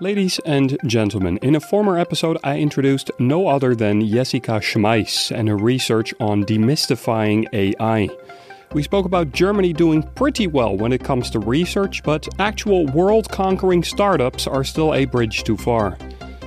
Ladies and gentlemen, in a former episode, I introduced no other than Jessica Schmeiss and her research on demystifying AI. We spoke about Germany doing pretty well when it comes to research, but actual world conquering startups are still a bridge too far.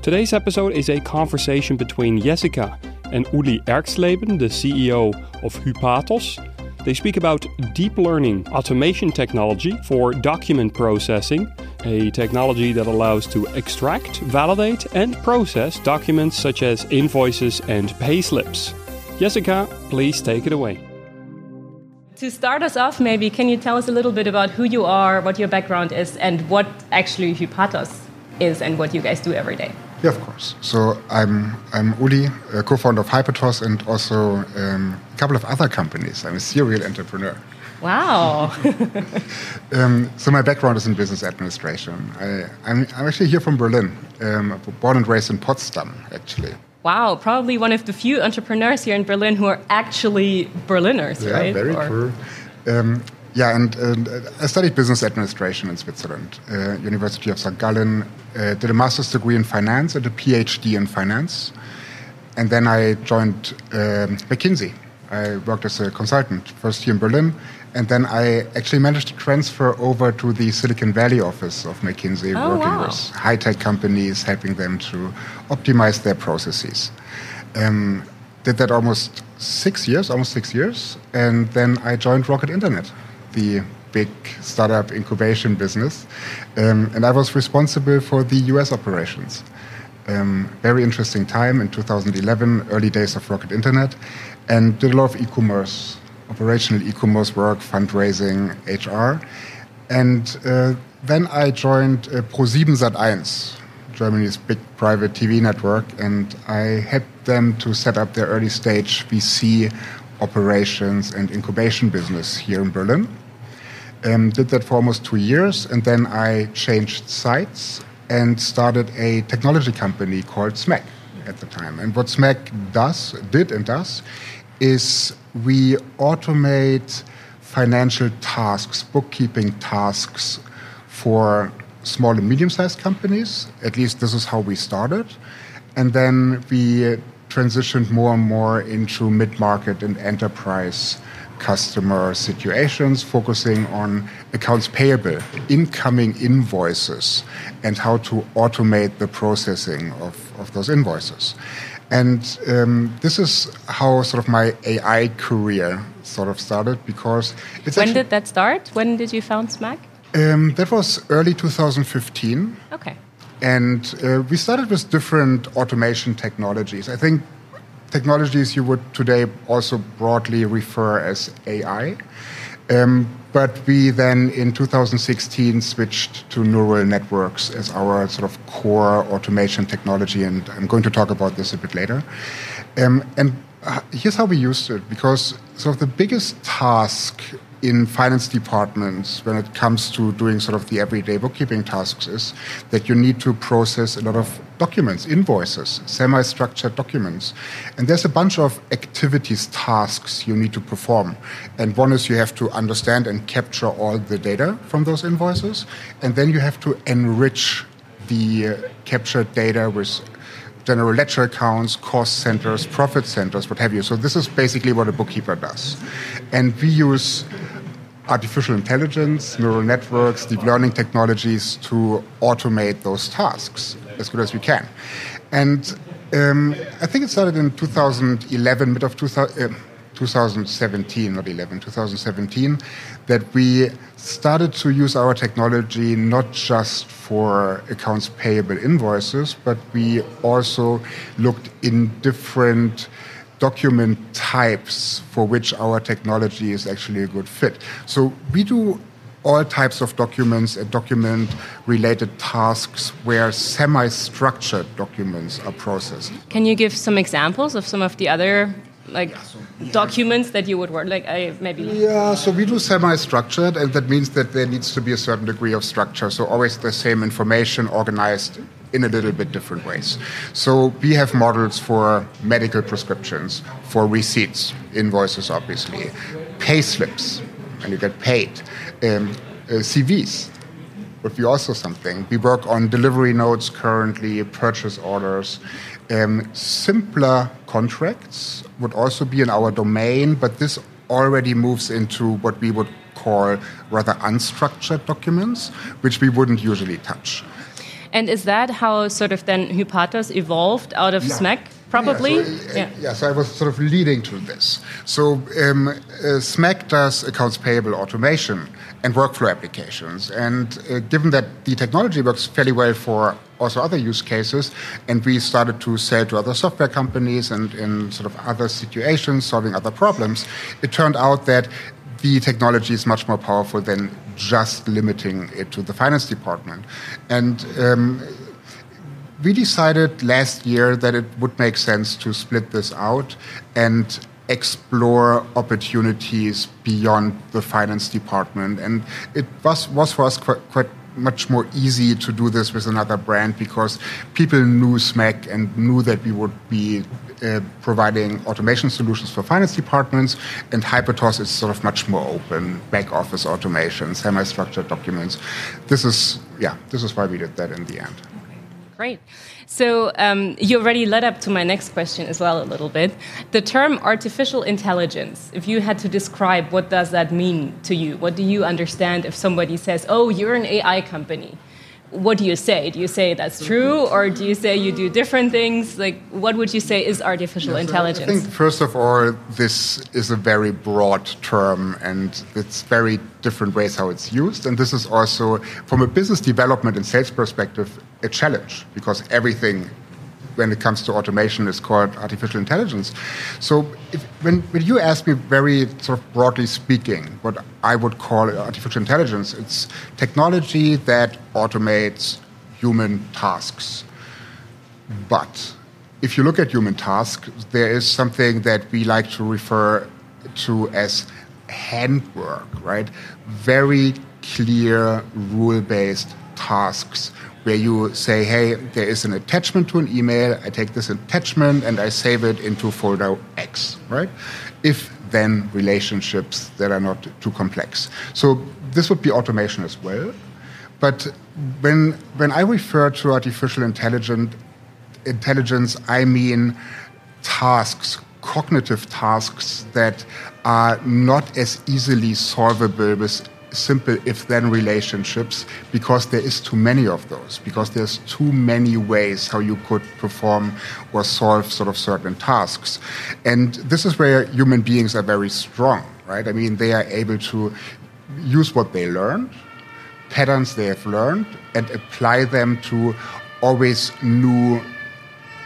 Today's episode is a conversation between Jessica and Uli Erxleben, the CEO of Hypatos. They speak about deep learning automation technology for document processing a technology that allows to extract, validate, and process documents such as invoices and payslips. Jessica, please take it away. To start us off, maybe can you tell us a little bit about who you are, what your background is, and what actually Hypatos is, and what you guys do every day? Yeah, of course. So I'm I'm Uli, co-founder of Hypatos, and also um, a couple of other companies. I'm a serial entrepreneur. Wow. um, so my background is in business administration. I, am actually here from Berlin, um, born and raised in Potsdam, actually. Wow, probably one of the few entrepreneurs here in Berlin who are actually Berliners, yeah, right? very or... true. Um, yeah, and, and uh, I studied business administration in Switzerland, uh, University of St. Gallen. Uh, did a master's degree in finance and a PhD in finance, and then I joined um, McKinsey. I worked as a consultant first here in Berlin, and then I actually managed to transfer over to the Silicon Valley office of McKinsey, oh, working wow. with high tech companies, helping them to optimize their processes. Um, did that almost six years, almost six years, and then I joined Rocket Internet, the big startup incubation business, um, and I was responsible for the US operations. Um, very interesting time in 2011, early days of Rocket Internet, and did a lot of e commerce operational e-commerce work, fundraising, HR. And uh, then I joined uh, Pro7 Sat1, Germany's big private TV network, and I helped them to set up their early stage VC operations and incubation business here in Berlin. Um, did that for almost two years, and then I changed sites and started a technology company called SMACC at the time. And what SMACC does, did and does, is we automate financial tasks, bookkeeping tasks for small and medium sized companies. At least this is how we started. And then we transitioned more and more into mid market and enterprise customer situations, focusing on accounts payable, incoming invoices, and how to automate the processing of, of those invoices. And um, this is how sort of my AI career sort of started because it's when did that start? When did you found SMACC? Um, that was early 2015. Okay. And uh, we started with different automation technologies. I think technologies you would today also broadly refer as AI. Um, but we then in 2016 switched to neural networks as our sort of core automation technology, and I'm going to talk about this a bit later. Um, and uh, here's how we used it because sort of the biggest task in finance departments when it comes to doing sort of the everyday bookkeeping tasks is that you need to process a lot of documents, invoices, semi structured documents. And there's a bunch of activities, tasks you need to perform. And one is you have to understand and capture all the data from those invoices. And then you have to enrich the uh, captured data with general ledger accounts, cost centers, profit centers, what have you. So this is basically what a bookkeeper does. And we use artificial intelligence, neural networks, deep learning technologies to automate those tasks as good as we can. And um, I think it started in 2011, mid of 2000, uh, 2017, not 11, 2017, that we started to use our technology not just for accounts payable invoices, but we also looked in different document types for which our technology is actually a good fit. So we do all types of documents and document related tasks where semi structured documents are processed. Can you give some examples of some of the other like documents that you would work like I maybe yeah so we do semi-structured and that means that there needs to be a certain degree of structure so always the same information organized in a little bit different ways. So we have models for medical prescriptions, for receipts, invoices, obviously, pay slips, and you get paid, um, uh, CVs, would be also something. We work on delivery notes currently, purchase orders. Um, simpler contracts would also be in our domain, but this already moves into what we would call rather unstructured documents, which we wouldn't usually touch. And is that how sort of then Hypatos evolved out of yeah. SMACC? Probably. Yeah so, uh, yeah. yeah, so I was sort of leading to this. So um, uh, SMACC does accounts payable automation and workflow applications. And uh, given that the technology works fairly well for also other use cases, and we started to sell to other software companies and in sort of other situations, solving other problems, it turned out that the technology is much more powerful than just limiting it to the finance department. And um, we decided last year that it would make sense to split this out and explore opportunities beyond the finance department. And it was, was for us quite, quite much more easy to do this with another brand because people knew SMACC and knew that we would be uh, providing automation solutions for finance departments, and Hypatos is sort of much more open, back office automation, semi-structured documents. This is, yeah, this is why we did that in the end. Great. So um, you already led up to my next question as well a little bit. The term artificial intelligence. If you had to describe what does that mean to you, what do you understand if somebody says, "Oh, you're an AI company"? What do you say? Do you say that's true, or do you say you do different things? Like, what would you say is artificial yes, intelligence? I think, first of all, this is a very broad term, and it's very different ways how it's used. And this is also, from a business development and sales perspective, a challenge because everything when it comes to automation is called artificial intelligence. So if, when, when you ask me very sort of broadly speaking, what I would call artificial intelligence, it's technology that automates human tasks. But if you look at human tasks, there is something that we like to refer to as handwork, right? Very clear, rule based tasks where you say, hey, there is an attachment to an email, I take this attachment and I save it into folder X, right? If then relationships that are not too complex. So this would be automation as well. But when, when I refer to artificial intelligence, intelligence, I mean tasks, cognitive tasks that are not as easily solvable with simple if then relationships because there is too many of those because there's too many ways how you could perform or solve sort of certain tasks. And this is where human beings are very strong right? I mean they are able to use what they learned patterns they have learned and apply them to always new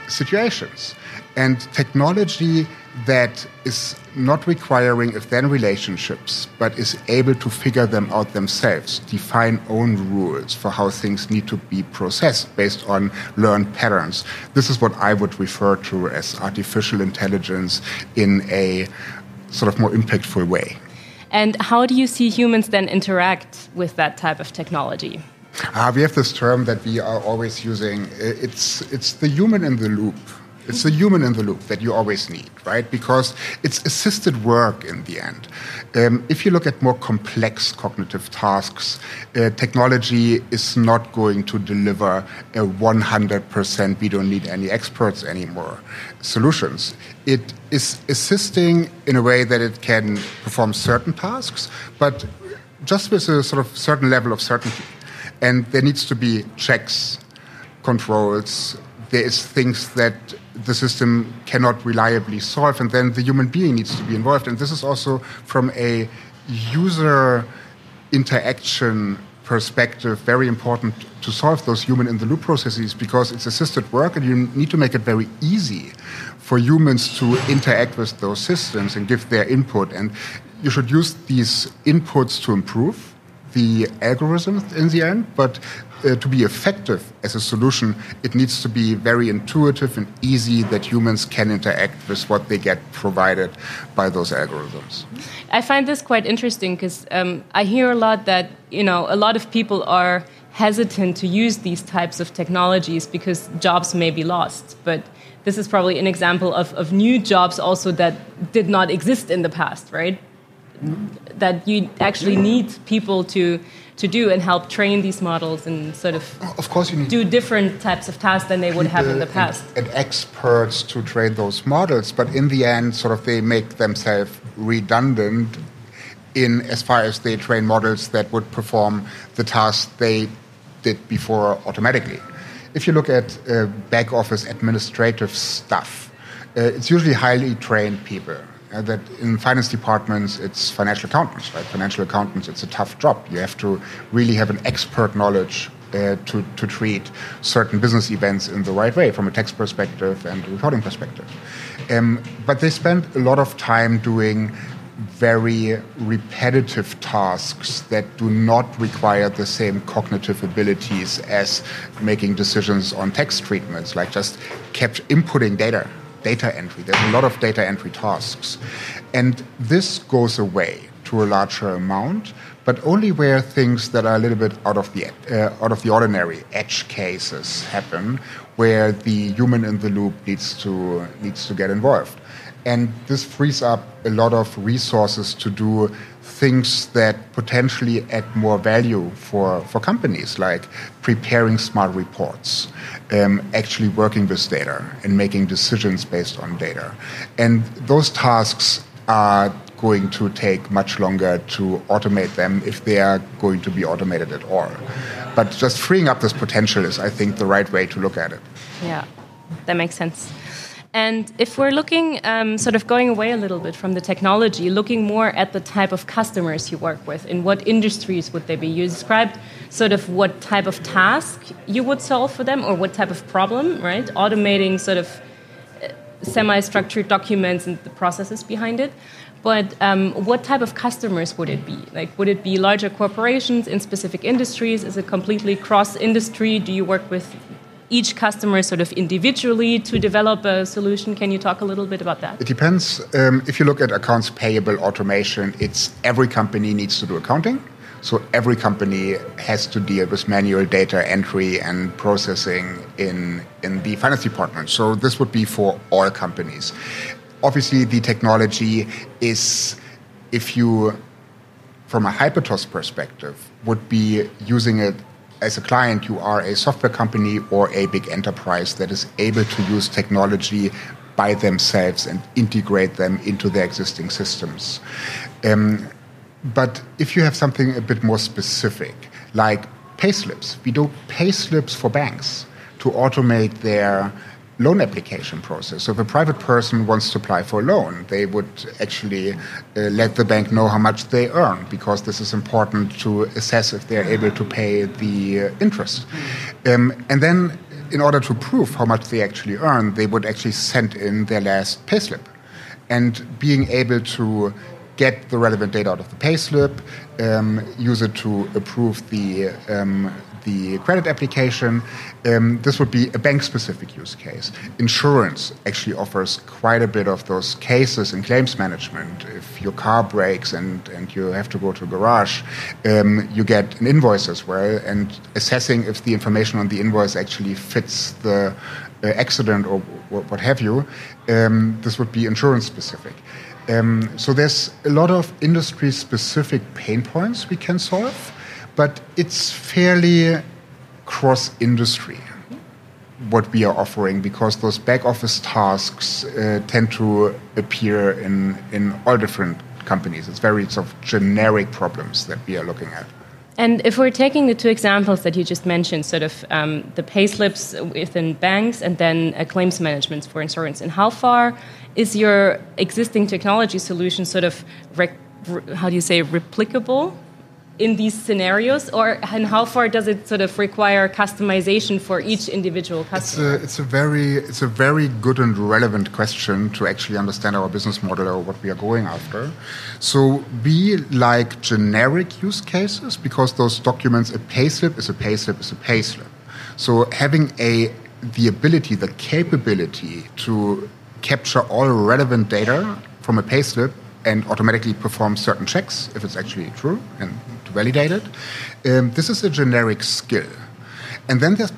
situations. And technology that is not requiring if then relationships, but is able to figure them out themselves, define own rules for how things need to be processed based on learned patterns. This is what I would refer to as artificial intelligence in a sort of more impactful way. And how do you see humans then interact with that type of technology? Uh, we have this term that we are always using. It's, it's the human in the loop. It's the human in the loop that you always need, right? Because it's assisted work in the end. Um, if you look at more complex cognitive tasks, uh, technology is not going to deliver a 100% we don't need any experts anymore solutions. It is assisting in a way that it can perform certain tasks, but just with a sort of certain level of certainty. And there needs to be checks, controls, there is things that the system cannot reliably solve, and then the human being needs to be involved. And this is also from a user interaction perspective very important to solve those human in the loop processes because it's assisted work and you need to make it very easy for humans to interact with those systems and give their input and you should use these inputs to improve the algorithms in the end but uh, to be effective as a solution, it needs to be very intuitive and easy that humans can interact with what they get provided by those algorithms. I find this quite interesting because um, I hear a lot that you know a lot of people are hesitant to use these types of technologies because jobs may be lost, but this is probably an example of, of new jobs also that did not exist in the past, right? That you actually need people to to do and help train these models and sort of of course you need do different types of tasks than they would have in the past. and, and, experts to train those models but in the end sort of they make themselves redundant in as far as they train models that would perform the tasks they did before automatically. If you look at uh, back office administrative stuff uh, it's usually highly trained people uh, that in finance departments it's financial accountants right? Financial accountants it's a tough job. You have to really have an expert knowledge uh, to, to treat certain business events in the right way from a tax perspective and reporting perspective. Um, but they spend a lot of time doing very repetitive tasks that do not require the same cognitive abilities as making decisions on tax treatments like just kept inputting data data entry. There's a lot of data entry tasks. And this goes away to a larger amount, but only where things that are a little bit out of the, uh, out of the ordinary edge cases happen, where the human in the loop needs to, needs to get involved. And this frees up a lot of resources to do things that potentially add more value for, for companies, like preparing smart reports, um, actually working with data and making decisions based on data. And those tasks are going to take much longer to automate them if they are going to be automated at all. But just freeing up this potential is, I think, the right way to look at it. Yeah, that makes sense. And if we're looking, um, sort of going away a little bit from the technology, looking more at the type of customers you work with, in what industries would they be? You described sort of what type of task you would solve for them or what type of problem, right? Automating sort of uh, semi structured documents and the processes behind it. But um, what type of customers would it be? Like, would it be larger corporations in specific industries? Is it completely cross industry? Do you work with each customer sort of individually to develop a solution. Can you talk a little bit about that? It depends. Um, if you look at accounts payable automation, it's every company needs to do accounting. So every company has to deal with manual data entry and processing in, in the finance department. So this would be for all companies. Obviously, the technology is, if you, from a Hypatos perspective, would be using it as a client, you are a software company or a big enterprise that is able to use technology by themselves and integrate them into their existing systems. Um, but if you have something a bit more specific, like payslips, we do payslips for banks to automate their loan application process. So if a private person wants to apply for a loan, they would actually uh, let the bank know how much they earn because this is important to assess if they're able to pay the uh, interest. Um, and then in order to prove how much they actually earn, they would actually send in their last payslip. And being able to get the relevant data out of the payslip, um, use it to approve the um, the credit application. Um, this would be a bank specific use case. Insurance actually offers quite a bit of those cases in claims management. If your car breaks and, and you have to go to a garage, um, you get an invoice as well, and assessing if the information on the invoice actually fits the uh, accident or what have you, um, this would be insurance specific. Um, so there's a lot of industry specific pain points we can solve but it's fairly cross industry what we are offering because those back office tasks uh, tend to appear in, in all different companies. It's very sort of generic problems that we are looking at. And if we're taking the two examples that you just mentioned, sort of um, the payslips within banks and then claims management for insurance, and how far is your existing technology solution sort of, how do you say, replicable in these scenarios, or and how far does it sort of require customization for each individual customer? It's a, it's a very it's a very good and relevant question to actually understand our business model or what we are going after. So we like generic use cases because those documents, a payslip is a payslip is a payslip. So having a the ability, the capability to capture all relevant data from a payslip and automatically perform certain checks if it's actually true and to validate it. Um, this is a generic skill. And then there's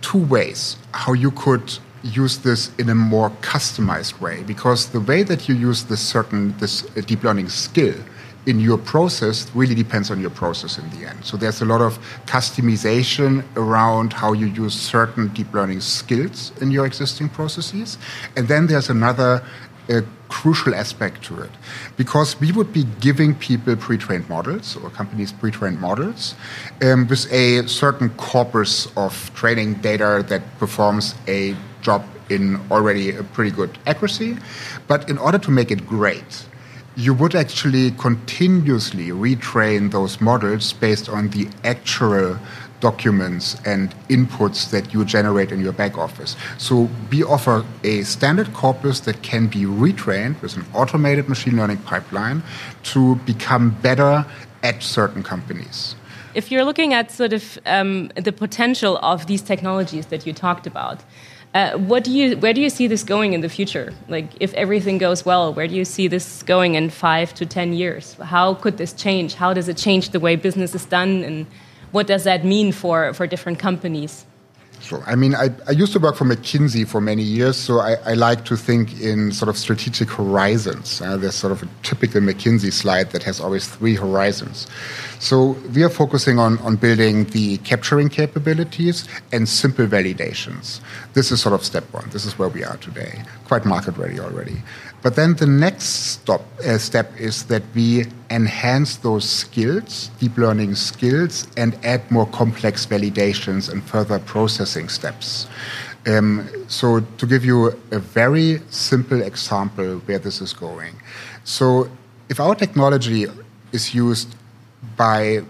two ways how you could use this in a more customized way because the way that you use this certain this deep learning skill in your process really depends on your process in the end. So there's a lot of customization around how you use certain deep learning skills in your existing processes. And then there's another uh, crucial aspect to it. Because we would be giving people pre-trained models or companies pre-trained models um, with a certain corpus of training data that performs a job in already a pretty good accuracy. But in order to make it great you would actually continuously retrain those models based on the actual documents and inputs that you generate in your back office. So we offer a standard corpus that can be retrained with an automated machine learning pipeline to become better at certain companies. If you're looking at sort of um, the potential of these technologies that you talked about, uh, what do you, where do you see this going in the future? Like, if everything goes well, where do you see this going in five to ten years? How could this change? How does it change the way business is done, and what does that mean for, for different companies? Sure. I mean, I, I used to work for McKinsey for many years, so I, I like to think in sort of strategic horizons. Uh, there's sort of a typical McKinsey slide that has always three horizons. So we are focusing on, on building the capturing capabilities and simple validations. This is sort of step one. This is where we are today, quite market ready already. But then the next stop, uh, step is that we enhance those skills, deep learning skills, and add more complex validations and further processing steps. Um, so, to give you a very simple example where this is going. So, if our technology is used by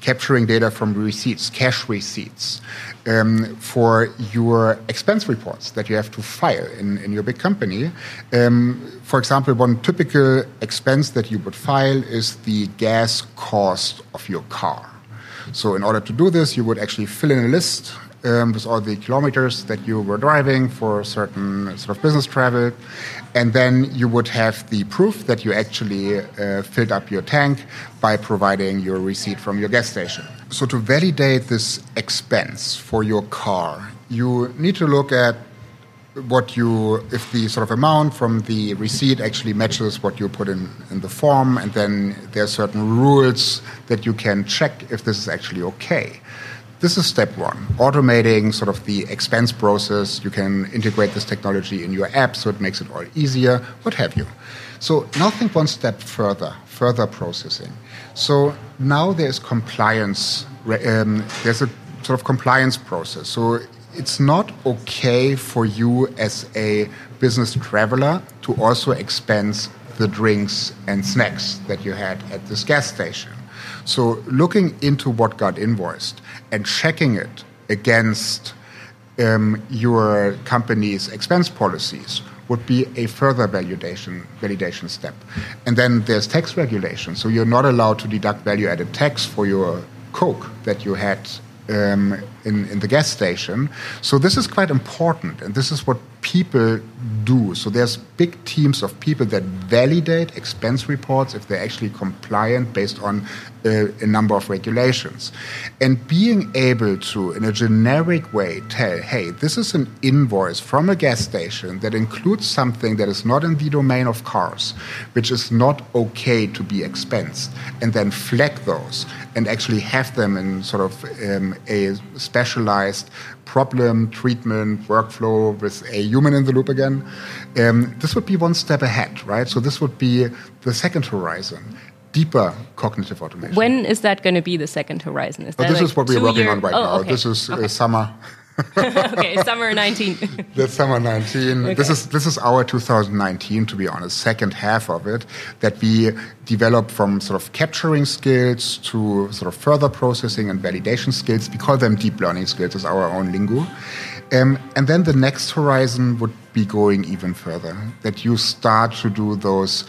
capturing data from receipts, cash receipts, um, for your expense reports that you have to file in, in your big company. Um, for example, one typical expense that you would file is the gas cost of your car. So, in order to do this, you would actually fill in a list um, with all the kilometers that you were driving for certain sort of business travel. And then you would have the proof that you actually uh, filled up your tank by providing your receipt from your gas station. So, to validate this expense for your car, you need to look at what you, if the sort of amount from the receipt actually matches what you put in, in the form, and then there are certain rules that you can check if this is actually okay. This is step one, automating sort of the expense process. You can integrate this technology in your app so it makes it all easier, what have you. So now think one step further, further processing. So now there's compliance, um, there's a sort of compliance process. So it's not okay for you as a business traveler to also expense the drinks and snacks that you had at this gas station. So looking into what got invoiced and checking it against um, your company's expense policies would be a further validation validation step. And then there's tax regulation. So you're not allowed to deduct value added tax for your Coke that you had um, in, in the gas station. So this is quite important, and this is what people do. So there's big teams of people that validate expense reports if they're actually compliant based on uh, a number of regulations. And being able to, in a generic way, tell, hey, this is an invoice from a gas station that includes something that is not in the domain of cars, which is not okay to be expensed, and then flag those and actually have them in sort of um, a specialized problem treatment workflow with a human in the loop again. Um, this would be one step ahead, right? So this would be the second horizon. Deeper cognitive automation. When is that going to be the second horizon? Is oh, this like is what we're working year? on right oh, now. Okay. This is okay. uh, summer okay, summer 19. That's summer 19. Okay. This is this is our 2019, to be honest, second half of it that we develop from sort of capturing skills to sort of further processing and validation skills. We call them deep learning skills as our own lingo. Um, and then the next horizon would be going even further. That you start to do those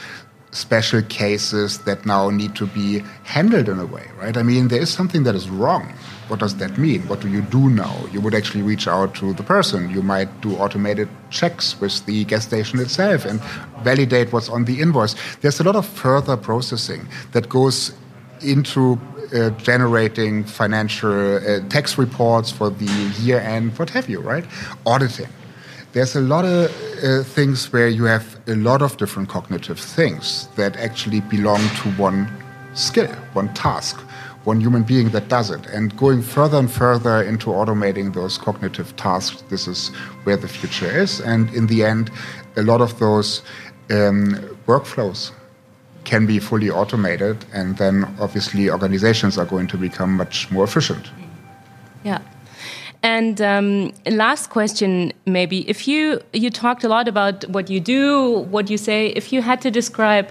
special cases that now need to be handled in a way, right? I mean, there is something that is wrong what does that mean? What do you do now? You would actually reach out to the person. You might do automated checks with the gas station itself and validate what's on the invoice. There's a lot of further processing that goes into uh, generating financial uh, tax reports for the year end, what have you, right? Auditing. there's a lot of uh, things where you have a lot of different cognitive things that actually belong to one skill, one task, one human being that does it. And going further and further into automating those cognitive tasks, this is where the future is. And in the end, a lot of those um, workflows can be fully automated, and then obviously organizations are going to become much more efficient. Yeah. And um, last question, maybe if you you talked a lot about what you do, what you say. If you had to describe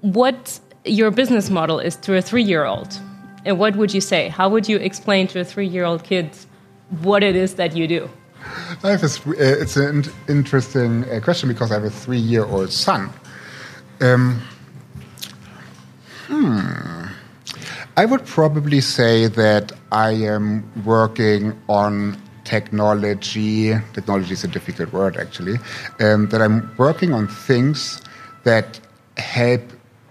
what your business model is to a three-year-old, and what would you say? How would you explain to a three-year-old kid what it is that you do? I have a, it's an interesting uh, question because I have a three-year-old son. Um, hmm. I would probably say that I am working on technology. Technology is a difficult word, actually. Um, that I'm working on things that help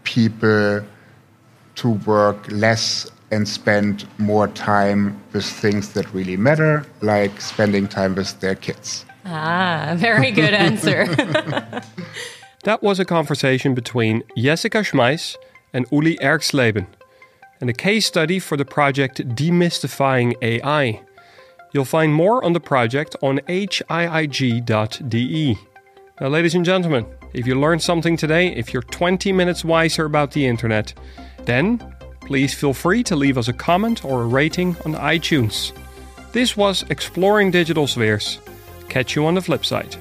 people to work less and spend more time with things that really matter, like spending time with their kids. Ah, very good answer. that was a conversation between Jessica Schmeiss and Uli Erxleben and a case study for the project Demystifying AI. You'll find more on the project on hiig.de. Now, ladies and gentlemen, if you learned something today, if you're 20 minutes wiser about the internet, then please feel free to leave us a comment or a rating on iTunes. This was Exploring Digital Spheres. Catch you on the flip side.